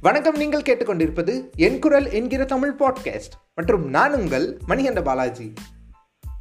வணக்கம் நீங்கள் கேட்டுக்கொண்டிருப்பது என் குரல் என்கிற தமிழ் பாட்காஸ்ட் மற்றும் நான் உங்கள் மணிகண்ட பாலாஜி.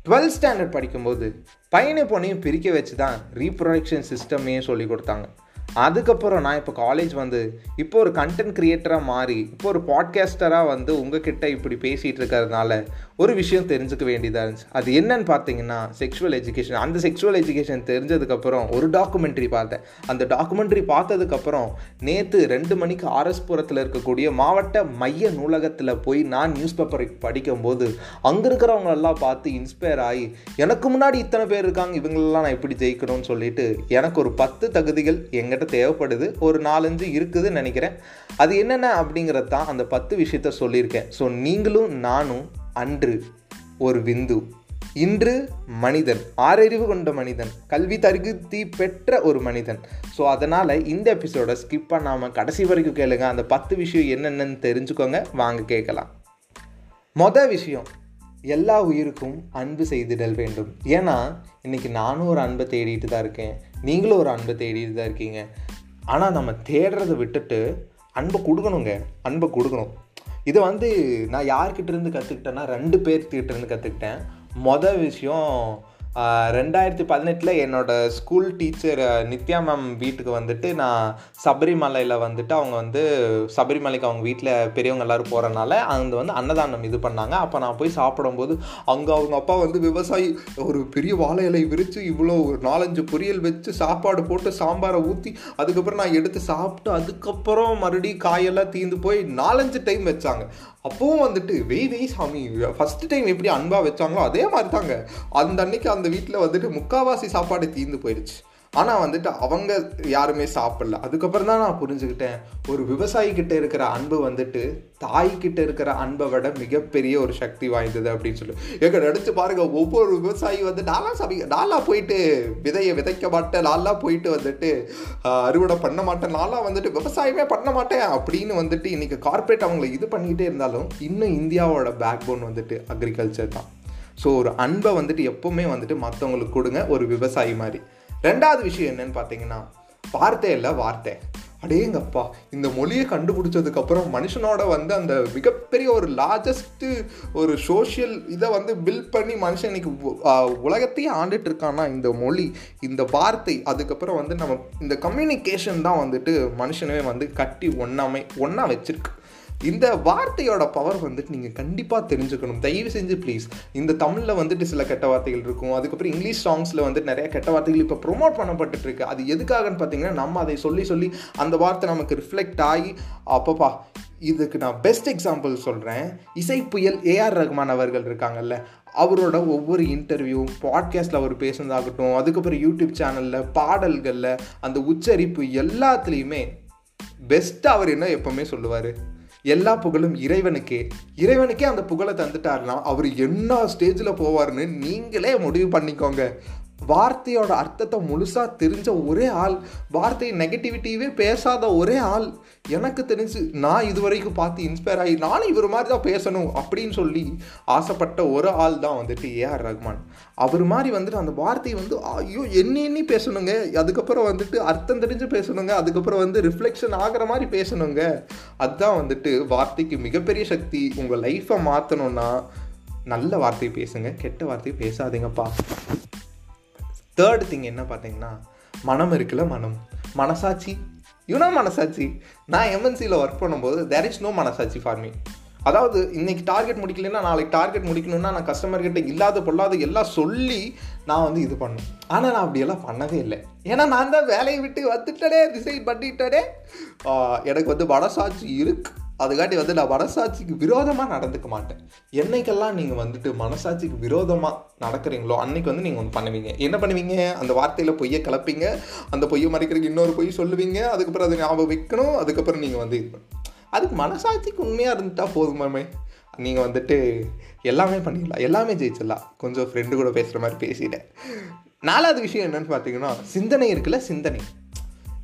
டுவெல்த் ஸ்டாண்டர்ட் படிக்கும்போது பையனை பொண்ணையும் பிரிக்க வச்சு தான் ரீப்ரொடக்ஷன் சிஸ்டமே சொல்லி கொடுத்தாங்க. அதுக்கப்புறம் நான் இப்போ காலேஜ் வந்து இப்போ ஒரு கண்டென்ட் க்ரியேட்டராக மாறி இப்போ ஒரு பாட்காஸ்டராக வந்து உங்ககிட்ட இப்படி பேசிகிட்டு இருக்கிறதுனால ஒரு விஷயம் தெரிஞ்சுக்க வேண்டியதாக இருந்துச்சு. அது என்னன்னு பார்த்தீங்கன்னா செக்ஷுவல் எஜுகேஷன் அந்த செக்ஷுவல் எஜுகேஷன் தெரிஞ்சதுக்கப்புறம் ஒரு டாக்குமெண்ட்ரி பார்த்தேன். அந்த டாக்குமெண்ட்ரி பார்த்ததுக்கப்புறம் நேற்று ரெண்டு மணிக்கு ஆர்எஸ்புரத்தில் இருக்கக்கூடிய மாவட்ட மைய நூலகத்தில் போய் நான் நியூஸ் பேப்பர் படிக்கும்போது அங்கே இருக்கிறவங்களெல்லாம் பார்த்து இன்ஸ்பயர் ஆகி எனக்கு முன்னாடி இத்தனை பேர் இருக்காங்க இவங்களெல்லாம் நான் எப்படி ஜெயிக்கணும்னு சொல்லிட்டு எனக்கு ஒரு பத்து தகுதிகள் எங்கள் எங்கிட்ட தேவைப்படுது. ஒரு நாலஞ்சு இருக்குதுன்னு நினைக்கிறேன். அது என்னென்ன அப்படிங்கிறது தான் அந்த பத்து விஷயத்த சொல்லியிருக்கேன். ஸோ நீங்களும் நானும் அன்று ஒரு விந்து இன்று மனிதன் ஆறறிவு கொண்ட மனிதன் கல்வி தகுதி பெற்ற ஒரு மனிதன். ஸோ அதனால் இந்த எபிசோடை ஸ்கிப் பண்ணாமல் கடைசி வரைக்கும் கேளுங்க. அந்த பத்து விஷயம் என்னென்னு தெரிஞ்சுக்கோங்க. வாங்க கேட்கலாம். மொதல் விஷயம் எல்லா உயிருக்கும் அன்பு செய்திடல் வேண்டும். ஏன்னா இன்னைக்கு நானும் ஒரு அன்பை தேடிட்டு தான் இருக்கேன். நீங்களும் ஒரு அன்பை தேடிட்டு தான் இருக்கீங்க. ஆனால் நம்ம தேடுறதை விட்டுட்டு அன்பை கொடுக்கணுங்க. அன்பை கொடுக்கணும். இதை வந்து நான் யார்கிட்ட இருந்து கற்றுக்கிட்டேன்னா ரெண்டு பேர்த்துக்கிட்டேருந்து கற்றுக்கிட்டேன் மொதல் விஷயம் ரெண்டாயிரத்தி பதினெட்டில் என்னோடய ஸ்கூல் டீச்சர் நித்யா மேம் வீட்டுக்கு வந்துட்டு நான் சபரிமலையில் வந்துட்டு அவங்க வந்து சபரிமலைக்கு அவங்க வீட்டில் பெரியவங்க எல்லோரும் போகிறனால அங்கே வந்து அன்னதானம் இது பண்ணாங்க. அப்போ நான் போய் சாப்பிடும்போது அங்கே அவங்க அப்பா வந்து விவசாயி ஒரு பெரிய வாழை இலை விரித்து இவ்வளோ ஒரு நாலஞ்சு பொரியல் வச்சு சாப்பாடு போட்டு சாம்பாரை ஊற்றி அதுக்கப்புறம் நான் எடுத்து சாப்பிட்டு அதுக்கப்புறம் மறுபடியும் காயெல்லாம் தீந்து போய் நாலஞ்சு டைம் வச்சாங்க. அப்போவும் வந்துட்டு வெய் வெய் சாமி ஃபஸ்ட்டு டைம் எப்படி அன்பாக வச்சாங்களோ அதே மாதிரி தாங்க அந்த அன்னைக்கு அந்த வீட்டில் வந்துட்டு முக்காவாசி சாப்பாடு தீர்ந்து போயிடுச்சு. ஆனால் வந்துட்டு அவங்க யாருமே சாப்பிடல. அதுக்கப்புறம் தான் நான் புரிஞ்சுக்கிட்டேன். ஒரு விவசாயிக்கிட்ட இருக்கிற அன்பு வந்துட்டு தாய்கிட்ட இருக்கிற அன்பை விட மிகப்பெரிய ஒரு சக்தி வாய்ந்தது அப்படின்னு சொல்லி. எங்க நினச்சி பாருங்க ஒவ்வொரு விவசாயி வந்து நாலா சபை நாலா போயிட்டு விதையை விதைக்க மாட்டேன் நாலா போயிட்டு வந்துட்டு அறுவடை பண்ண மாட்டேன் நாலா வந்துட்டு விவசாயமே பண்ண மாட்டேன் அப்படின்னு வந்துட்டு இன்னைக்கு கார்பரேட் அவங்களை இது பண்ணிக்கிட்டே இருந்தாலும் இன்னும் இந்தியாவோட பேக் போன் வந்துட்டு அக்ரிகல்ச்சர் தான். ஸோ ஒரு அன்பை வந்துட்டு எப்போவுமே வந்துட்டு மற்றவங்களுக்கு கொடுங்க ஒரு விவசாயி மாதிரி. ரெண்டாவது விஷயம் என்னன்னு பார்த்தீங்கன்னா வார்த்தை இல்லை வார்த்தை. அடேங்கப்பா இந்த மொழியை கண்டுபிடிச்சதுக்கப்புறம் மனுஷனோட வந்து அந்த மிகப்பெரிய ஒரு லார்ஜஸ்ட்டு ஒரு சோஷியல் இதை வந்து பில்ட் பண்ணி மனுஷன் இன்னைக்கு உலகத்தையே ஆண்டுட்டு இருக்கான்னா இந்த மொழி இந்த வார்த்தை அதுக்கப்புறம் வந்து நம்ம இந்த கம்யூனிகேஷன் தான் வந்துட்டு மனுஷனவே வந்து கட்டி ஒன்றாமை ஒன்றா வச்சிருக்கு. இந்த வார்த்தையோட பவர் வந்துட்டு நீங்கள் கண்டிப்பாக தெரிஞ்சுக்கணும். தயவு செஞ்சு ப்ளீஸ் இந்த தமிழில் வந்துட்டு சில கெட்ட வார்த்தைகள் இருக்கும். அதுக்கப்புறம் இங்கிலீஷ் சாங்ஸில் வந்துட்டு நிறைய கெட்ட வார்த்தைகள் இப்போ ப்ரொமோட் பண்ணப்பட்டு இருக்கு. அது எதுக்காகன்னு பார்த்தீங்கன்னா நம்ம அதை சொல்லி சொல்லி அந்த வார்த்தை நமக்கு ரிஃப்ளெக்ட் ஆகி அப்பப்பா இதுக்கு நான் பெஸ்ட் எக்ஸாம்பிள் சொல்கிறேன் இசை புயல் ஏஆர் ரஹ்மான் அவர்கள் இருக்காங்கல்ல அவரோட ஒவ்வொரு இன்டர்வியூ பாட்காஸ்ட்டில் அவர் பேசுனதாகட்டும் அதுக்கப்புறம் யூடியூப் சேனலில் பாடல்களில் அந்த உச்சரிப்பு எல்லாத்துலேயுமே பெஸ்ட்டாக அவர் என்ன எப்போவுமே சொல்லுவார்? எல்லா புகழும் இறைவனுக்கே. இறைவனுக்கே அந்த புகழை தந்துட்டாருன்னா அவர் என்ன ஸ்டேஜில் போவார்னு நீங்களே முடிவு பண்ணிக்கோங்க. வார்த்தையோட அர்த்தத்தை முழுசாக தெரிஞ்ச ஒரே ஆள் வார்த்தை நெகட்டிவிட்டியவே பேசாத ஒரே ஆள். எனக்கு தெரிஞ்சு நான் இது வரைக்கும் பார்த்து இன்ஸ்பயர் ஆகி நானும் இவர் மாதிரி தான் பேசணும் அப்படின்னு சொல்லி ஆசைப்பட்ட ஒரு ஆள் தான் வந்துட்டு ஏஆர் ரஹ்மான் அவர் மாதிரி வந்துட்டு அந்த வார்த்தையை வந்து ஐயோ எண்ணி எண்ணி பேசணுங்க. அதுக்கப்புறம் வந்துட்டு அர்த்தம் தெரிஞ்சு பேசணுங்க. அதுக்கப்புறம் வந்து ரிஃப்ளெக்ஷன் ஆகிற மாதிரி பேசணுங்க. அதுதான் வந்துட்டு வார்த்தைக்கு மிகப்பெரிய சக்தி. உங்கள் லைஃப்பை மாற்றணும்னா நல்ல வார்த்தை பேசுங்க கெட்ட வார்த்தை பேசாதீங்கப்பா. தேர்ட் திங் என்ன பார்த்தீங்கன்னா மனம் இருக்குல்ல மனம். மனசாட்சி. யூனா மனசாட்சி. நான் எம்என்சியில் ஒர்க் பண்ணும்போது there is no manasatchi for me அதாவது இன்னைக்கு டார்கெட் முடிக்கலன்னா நாளைக்கு டார்கெட் முடிக்கணும்னா நான் கஸ்டமர்கிட்ட இல்லாத பொல்லாத எல்லாம் சொல்லி நான் வந்து இது பண்ணும். ஆனால் நான் அப்படியெல்லாம் பண்ணவே இல்லை. ஏன்னா நான் தான் வேலையை விட்டு வந்துட்டடே ரிசைன் பண்ணிட்டடே எனக்கு வந்து மனசாட்சி இருக்குது அதுக்காட்டி வந்து நான் மனசாட்சிக்கு விரோதமாக நடந்துக்க மாட்டேன். என்னைக்கெல்லாம் நீங்கள் வந்துட்டு மனசாட்சிக்கு விரோதமாக நடக்கிறீங்களோ அன்னைக்கு வந்து நீங்கள் ஒன்று பண்ணுவீங்க. என்ன பண்ணுவீங்க? அந்த வார்த்தையில் பொய்யை கலப்பீங்க. அந்த பொய்யை மறைக்கிறதுக்கு இன்னொரு பொய் சொல்லுவீங்க. அதுக்கப்புறம் அதை ஞாபகம் வைக்கணும். அதுக்கப்புறம் நீங்கள் வந்து இது அதுக்கு மனசாட்சிக்கு உண்மையாக இருந்துட்டால் போதுமாமே நீங்கள் வந்துட்டு எல்லாமே பண்ணிடலாம். எல்லாமே ஜெயிச்சிடலாம். கொஞ்சம் ஃப்ரெண்டு கூட பேசுகிற மாதிரி பேசிட்டேன். நாலாவது விஷயம் என்னன்னு பார்த்தீங்கன்னா சிந்தனை இருக்குல்ல சிந்தனை.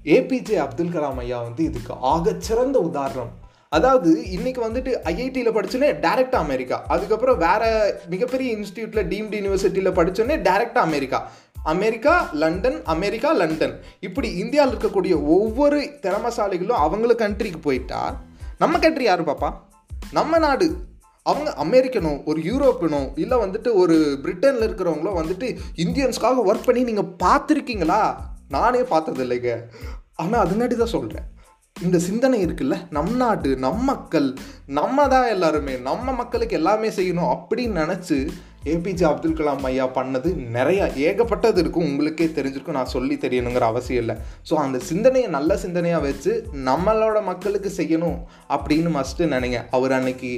ஏபிஜே அப்துல் கலாம் ஐயா வந்து இதுக்கு ஆகச்சிறந்த உதாரணம். அதாவது இன்னைக்கு வந்துட்டு ஐஐடியில் படிச்சோன்னே டேரெக்டாக அமெரிக்கா. அதுக்கப்புறம் வேற மிகப்பெரிய இன்ஸ்டியூட்டில் டீம்டு யூனிவர்சிட்டியில் படிச்சோன்னே டேரெக்டாக America. America London America London. இப்படி இந்தியாவில் இருக்கக்கூடிய ஒவ்வொரு திறமசாலிகளும் அவங்கள கண்ட்ரிக்கு போயிட்டா நம்ம கண்ட்ரி யார் பாப்பா? நம்ம நாடு. அவங்க அமெரிக்கனோ ஒரு யூரோப்பியனோ இல்லை வந்துட்டு ஒரு பிரிட்டனில் இருக்கிறவங்களோ வந்துட்டு இந்தியன்ஸ்க்காக ஒர்க் பண்ணி நீங்கள் பார்த்துருக்கீங்களா? நானே பார்த்தது இல்லைங்க ஆனால் அதுங்காட்டி தான் சொல்கிறேன் இந்த சிந்தனை இருக்குல்ல? நம் நாடு நம் மக்கள் நம்ம தான் எல்லாருமே நம்ம மக்களுக்கு எல்லாமே செய்யணும் அப்படின்னு நினச்சி ஏபிஜே அப்துல் கலாம் ஐயா பண்ணது நிறையா ஏகப்பட்டது இருக்கும். உங்களுக்கே தெரிஞ்சிருக்கும். நான் சொல்லி தெரியணுங்கிற அவசியம் இல்லை. ஸோ அந்த சிந்தனையை நல்ல சிந்தனையாக வச்சு நம்மளோட மக்களுக்கு செய்யணும் அப்படின்னு மஸ்ட்டு நினைங்க. அவர் அன்னைக்கு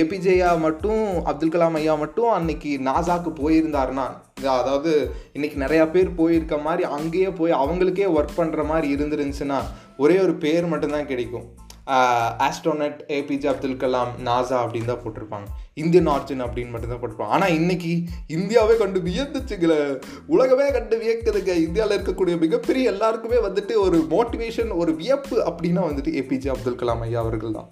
ஏபிஜேயா மட்டும் அப்துல் கலாம் ஐயா மட்டும் அன்னைக்கு நாசாக்கு போயிருந்தாருன்னா அதாவது இன்னைக்கு நிறையா பேர் போயிருக்க மாதிரி அங்கேயே போய் அவங்களுக்கே ஒர்க் பண்ணுற மாதிரி இருந்துருந்துச்சுன்னா ஒரே ஒரு பேர் மட்டும்தான் கிடைக்கும். ஆஸ்ட்ரோனட் ஏபிஜே அப்துல் கலாம் நாசா அப்படின்னு தான் போட்டிருப்பாங்க. இந்தியன் ஆர்ஜின் அப்படின்னு மட்டும்தான் போட்டிருப்பாங்க. ஆனால் இன்னைக்கு இந்தியாவே கண்டு வியந்துச்சுங்கள. உலகமே கண்டு வியக்குதுங்க. இந்தியாவில் இருக்கக்கூடிய மிகப்பெரிய எல்லாருக்குமே வந்துட்டு ஒரு மோட்டிவேஷன் ஒரு வியப்பு அப்படின்னா வந்துட்டு ஏபிஜே அப்துல் கலாம் ஐயா அவர்கள் தான்.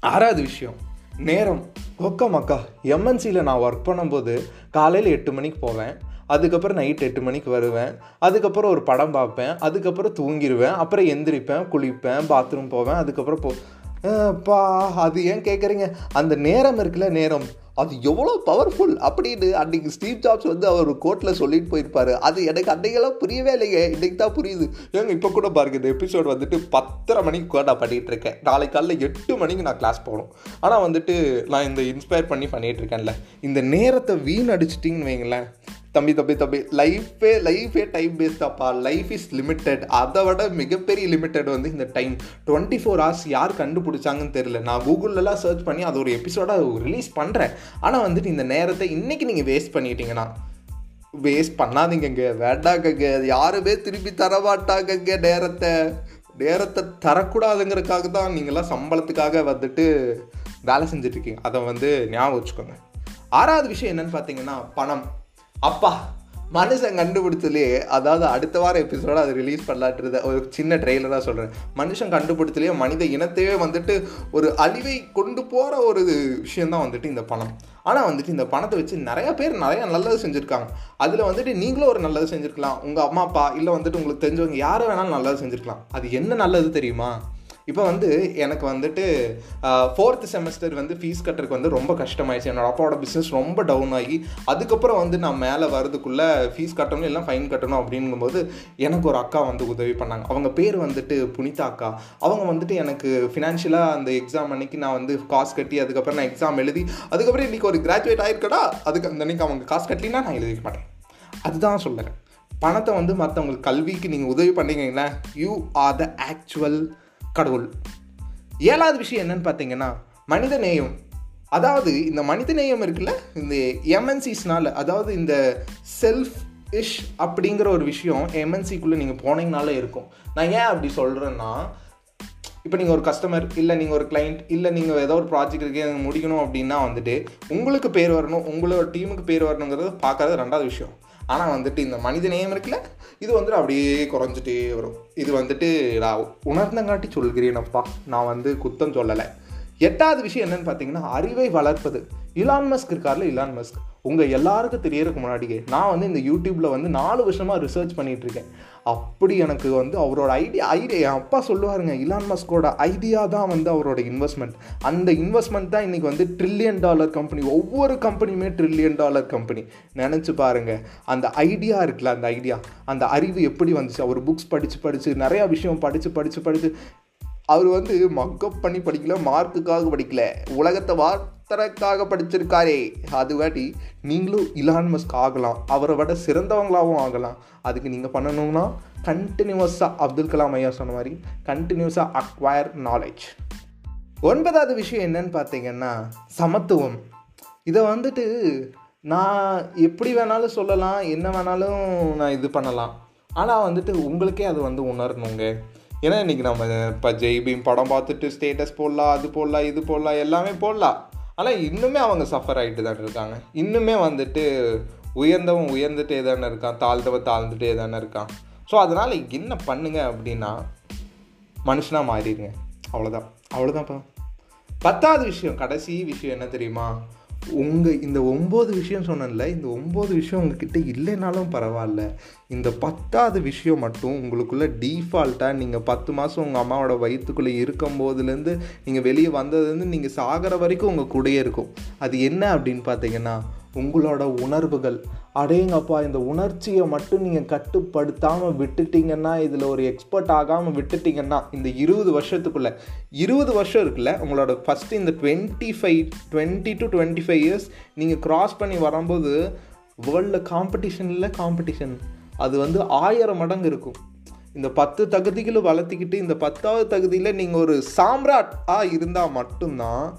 ஆறாவது விஷயம். நேரம். ஒக்க அக்கா எம்என்சியில் நான் ஒர்க் பண்ணும்போது காலையில் எட்டு மணிக்கு போவேன். அதுக்கப்புறம் நைட் எட்டு மணிக்கு வருவேன். அதுக்கப்புறம் ஒரு படம் பார்ப்பேன். அதுக்கப்புறம் தூங்கிடுவேன் அப்புறம் எந்திரிப்பேன் குளிப்பேன் பாத்ரூம் போவேன். அதுக்கப்புறம் போ பா அது ஏன் கேட்குறீங்க அந்த நேரம் இருக்குல்ல நேரம். அது எவ்வளோ பவர்ஃபுல் அப்படின்னு அன்றைக்கி ஸ்டீவ் ஜாப்ஸ் வந்து அவர் கோர்ட்டில் சொல்லிட்டு போயிருப்பாரு. அது எனக்கு அன்றைக்கெல்லாம் புரியவே இல்லைங்க இன்றைக்கி தான் புரியுது. ஏங்க இப்போ கூட பாருங்க இந்த எபிசோட் வந்துட்டு பத்தரை மணிக்கு நான் பண்ணிகிட்டு இருக்கேன். நாளை காலையில் எட்டு மணிக்கு நான் கிளாஸ் போகணும். ஆனால் வந்துட்டு நான் இந்த இன்ஸ்பயர் பண்ணி பண்ணிகிட்டு இருக்கேன்ல. இந்த நேரத்தை வீணடிச்சிட்டிங்கன்னு வைங்களேன். தம்பி தம்பி தம்பி லைஃபே லைஃபே டைம் பேஸ்டாப்பா லைஃப் இஸ் லிமிட்டெட் அதை விட மிகப்பெரிய லிமிட்டெட் வந்து இந்த டைம் டுவெண்ட்டி ஃபோர் ஹவர்ஸ் யார் கண்டுபிடிச்சாங்கன்னு தெரியல. நான் கூகுள்லலாம் சர்ச் பண்ணி அது ஒரு எபிசோடாக ரிலீஸ் பண்ணுறேன் ஆனால் வந்துட்டு இந்த நேரத்தை இன்றைக்கி நீங்கள் வேஸ்ட் பண்ணிட்டீங்கன்னா வேஸ்ட் பண்ணாதீங்கங்க. வேண்டாங்கங்க. யாருமே திருப்பி தரமாட்டாங்கங்க நேரத்தை. நேரத்தை தரக்கூடாதுங்கிறதுக்காக தான் நீங்களாம் சம்பளத்துக்காக வந்துட்டு வேலை செஞ்சுட்ருக்கீங்க அதை வந்து ஞாபகம் வச்சுக்கோங்க. ஆறாவது விஷயம் என்னன்னு பார்த்தீங்கன்னா பணம். அப்பா மனுஷன் கண்டுபிடிச்சதுலேயே அதாவது அடுத்த வாரம் எபிசோட அதை ரிலீஸ் பண்ணலான்றத ஒரு சின்ன ட்ரெய்லராக சொல்கிறேன் மனுஷன் கண்டுபிடிச்சதுலேயே மனித இனத்தையே வந்துட்டு ஒரு அழிவை கொண்டு போகிற ஒரு விஷயந்தான் வந்துட்டு இந்த பணம். ஆனால் வந்துட்டு இந்த பணத்தை வச்சு நிறைய பேர் நிறைய நல்லது செஞ்சுருக்காங்க. அதில் வந்துட்டு நீங்களும் ஒரு நல்லது செஞ்சுருக்கலாம். உங்கள் அம்மா அப்பா இல்லை வந்துட்டு உங்களுக்கு தெரிஞ்சவங்க யாரை வேணாலும் நல்லது செஞ்சுருக்கலாம். அது என்ன நல்லது தெரியுமா? இப்போ வந்து எனக்கு வந்துட்டு ஃபோர்த் செமஸ்டர் வந்து ஃபீஸ் கட்டுறதுக்கு வந்து ரொம்ப கஷ்டமாயிடுச்சு. என்னோட அப்பாவோட பிஸ்னஸ் ரொம்ப டவுன் ஆகி அதுக்கப்புறம் வந்து நான் மேலே வரதுக்குள்ளே ஃபீஸ் கட்டணும் இல்லை ஃபைன் கட்டணும் அப்படிங்கும்போது எனக்கு ஒரு அக்கா வந்து உதவி பண்ணாங்க. அவங்க பேர் வந்துட்டு புனிதா அக்கா. அவங்க வந்துட்டு எனக்கு ஃபினான்ஷியலாக அந்த எக்ஸாம் அன்னைக்கு நான் வந்து காசு கட்டி அதுக்கப்புறம் நான் எக்ஸாம் எழுதி அதுக்கப்புறம் இன்றைக்கி ஒரு கிராஜுவேட் ஆயிருக்கடா அதுக்கு அந்த அன்றைக்கி அவங்க காசு கட்டலினா நான் எழுதிக்க மாட்டேன். அதுதான் சொல்லுறேன் பணத்தை வந்து மற்றவங்களுக்கு கல்விக்கு நீங்கள் உதவி பண்ணீங்கன்னா யூ ஆர் த ஆக்சுவல் கடவுள். ஏழாவது விஷயம் என்னன்னு பார்த்தீங்கன்னா மனித நேயம். அதாவது இந்த மனித நேயம் இருக்குல்ல இந்த எம்என்சிஸ்னால அதாவது இந்த செல்ஃப் இஷ் அப்படிங்கிற ஒரு விஷயம் எம்என்சிக்குள்ளே நீங்கள் போனீங்கனாலே இருக்கும். நான் ஏன் அப்படி சொல்கிறேன்னா இப்போ நீங்கள் ஒரு கஸ்டமர் இல்லை நீங்கள் ஒரு கிளைண்ட் இல்லை நீங்கள் ஏதோ ஒரு ப்ராஜெக்ட் இருக்கு முடிக்கணும் அப்படின்னா வந்துட்டு உங்களுக்கு பேர் வரணும் உங்களோட டீமுக்கு பேர் வரணுங்கிறது பார்க்கறது ரெண்டாவது விஷயம். ஆனால் வந்துட்டு இந்த மனித நேயம் இருக்குல்ல இது வந்துட்டு அப்படியே குறைஞ்சிட்டே வரும். இது வந்துட்டு நான் உணர்ந்தங்காட்டி சொல்கிறேனப்பா. நான் வந்து குத்தம் சொல்லலை. எட்டாவது விஷயம் என்னன்னு பார்த்தீங்கன்னா அறிவை வளர்ப்பது. இலான் மஸ்க் இருக்கார்ல இலான் மஸ்க் உங்கள் எல்லாருக்கும் தெரியறதுக்கு முன்னாடியே நான் வந்து இந்த யூடியூப்பில் வந்து நாலு வருஷமாக ரிசர்ச் பண்ணிகிட்ருக்கேன் அப்படி எனக்கு வந்து அவரோட ஐடியா ஐடியா என் அப்பா சொல்லுவாருங்க இலான் மஸ்கோட ஐடியா தான் வந்து அவரோட இன்வெஸ்ட்மெண்ட் அந்த இன்வெஸ்ட்மெண்ட் தான் இன்றைக்கி வந்து ட்ரில்லியன் டாலர் கம்பெனி ஒவ்வொரு கம்பெனியுமே ட்ரில்லியன் டாலர் கம்பெனி நினச்சி பாருங்கள் அந்த ஐடியா இருக்குல்ல அந்த ஐடியா அந்த அறிவு எப்படி வந்துச்சு? அவர் புக்ஸ் படித்து படித்து நிறையா விஷயம் படித்து படித்து படித்து அவர் வந்து மக்கப் பண்ணி படிக்கல மார்க்குக்காக படிக்கல. உலகத்தை வார்த்தறக்காக படிச்சிருக்காரே. அதுவாட்டி நீங்களும் இலான் மஸ்க் ஆகலாம். அவரை விட சிறந்தவங்களாகவும் ஆகலாம். அதுக்கு நீங்கள் பண்ணணும்னா கண்டினியூஸாக அப்துல் கலாம் ஐயா சொன்ன மாதிரி கண்டினியூஸாக அக்வயர் நாலேஜ் ஒன்பதாவது விஷயம் என்னன்னு பார்த்தீங்கன்னா சமத்துவம். இதை வந்துட்டு நான் எப்படி வேணாலும் சொல்லலாம் என்ன வேணாலும் நான் இது பண்ணலாம். ஆனால் வந்துட்டு உங்களுக்கே அது வந்து உணரணுங்க. ஏன்னா இன்றைக்கி நம்ம இப்போ ஜெய்பீம் படம் பார்த்துட்டு ஸ்டேட்டஸ் போடலாம் அது போடலாம் இது போடலாம் எல்லாமே போடலாம். ஆனால் இன்னுமே அவங்க சஃபர் ஆகிட்டு தானே இருக்காங்க. இன்னுமே வந்துட்டு உயர்ந்தவன் உயர்ந்துட்டே தானே இருக்கான் தாழ்ந்தவன் தாழ்ந்துட்டே தானே இருக்கான். ஸோ அதனால் என்ன பண்ணுங்க அப்படின்னா மனுஷனாக மாறிடுங்க. அவ்வளோதான் அவ்வளோதான்ப்பா பத்தாவது விஷயம் கடைசி விஷயம் என்ன தெரியுமா? உங்கள் இந்த ஒம்பது விஷயம் சொன்னேன்ல இந்த ஒம்பது விஷயம் உங்ககிட்ட இல்லைனாலும் பரவாயில்ல. இந்த பத்தாவது விஷயம் மட்டும் உங்களுக்குள்ளே டீஃபால்ட்டாக நீங்கள் பத்து மாதம் உங்கள் அம்மாவோட வயிற்றுக்குள்ளே இருக்கும் போதுலேருந்து நீங்கள் வெளியே வந்ததுலேருந்து நீங்கள் சாகிற வரைக்கும் உங்கள் கூடயே இருக்கும். அது என்ன அப்படின்னு பார்த்தீங்கன்னா உங்களோட உணர்வுகள். அடேங்கப்பா இந்த உணர்ச்சியை மட்டும் நீங்கள் கட்டுப்படுத்தாமல் விட்டுட்டீங்கன்னா இதில் ஒரு எக்ஸ்பர்ட் ஆகாமல் விட்டுட்டிங்கன்னா இந்த இருபது வருஷத்துக்குள்ளே இருபது வருஷம் இருக்குல்ல உங்களோட ஃபஸ்ட்டு இந்த twenty five twenty to twenty five years நீங்கள் க்ராஸ் பண்ணி வரும்போது வேர்ல்டில் காம்படிஷனில் காம்படிஷன் அது வந்து ஆயிரம் மடங்கு இருக்கும். இந்த பத்து தகுதிகளும் வளர்த்திக்கிட்டு இந்த பத்தாவது தகுதியில் நீங்கள் ஒரு சாம்ராட் ஆ இருந்தால் மட்டும்தான்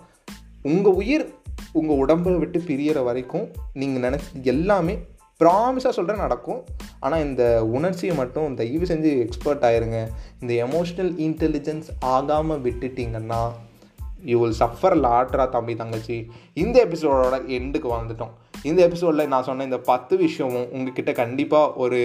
உங்கள் உயிர் உங்கள் உடம்பை விட்டு பிரியற வரைக்கும் நீங்கள் நினச்சி எல்லாமே ப்ராமிஸாக சொல்கிறேன் நடக்கும். ஆனால் இந்த உணர்ச்சியை மட்டும் தயவு செஞ்சு எக்ஸ்பர்ட் ஆயிருங்க. இந்த எமோஷ்னல் இன்டெலிஜென்ஸ் ஆகாமல் விட்டுட்டிங்கன்னா யூ வில் சஃபர் லாட்ரா தம்பி தங்கச்சி. இந்த எபிசோடோட எண்டுக்கு வந்துட்டோம். இந்த எபிசோடில் நான் சொன்ன இந்த பத்து விஷயமும் உங்ககிட்ட கண்டிப்பாக ஒரு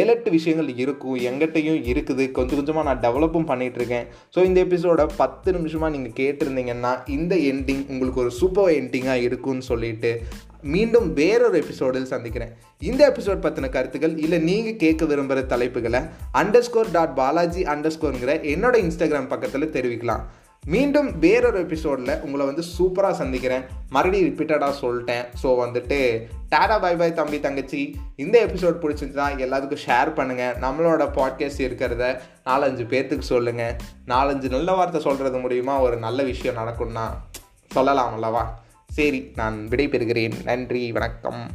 ஏழு எட்டு விஷயங்கள் இருக்கும். எங்கிட்டையும் இருக்குது. கொஞ்சம் கொஞ்சமாக நான் டெவலப்பும் பண்ணிகிட்ருக்கேன் ஸோ இந்த எபிசோட பத்து நிமிஷமாக நீங்கள் கேட்டிருந்தீங்கன்னா இந்த எண்டிங் உங்களுக்கு ஒரு சூப்பர் எண்டிங்காக இருக்கும்னு சொல்லிட்டு மீண்டும் வேறொரு எபிசோடில் சந்திக்கிறேன். இந்த எபிசோட் பற்றின கருத்துக்கள் இல்லை நீங்கள் கேட்க விரும்புகிற தலைப்புகளை underscore dot Balaji under ஸ்கோருங்கிற என்னோட இன்ஸ்டாகிராம் பக்கத்தில் தெரிவிக்கலாம். மீண்டும் வேறொரு எபிசோடில் உங்களை வந்து சூப்பராக சந்திக்கிறேன். மறுபடியும் ரிப்பீட்டடாக சொல்லிட்டேன். ஸோ வந்துட்டு டாடா பை பை தம்பி தங்கச்சி. இந்த எபிசோட் பிடிச்சிருந்துச்சுன்னா எல்லாத்துக்கும் ஷேர் பண்ணுங்கள் நம்மளோட பாட்காஸ்ட் இருக்கிறத நாலஞ்சு பேர்த்துக்கு சொல்லுங்கள் நாலஞ்சு நல்ல வார்த்தை சொல்கிறது மூலிமா ஒரு நல்ல விஷயம் நடக்கும்னா சொல்லலாம் அல்லவா? சரி நான் விடைபெறுகிறேன். நன்றி வணக்கம்.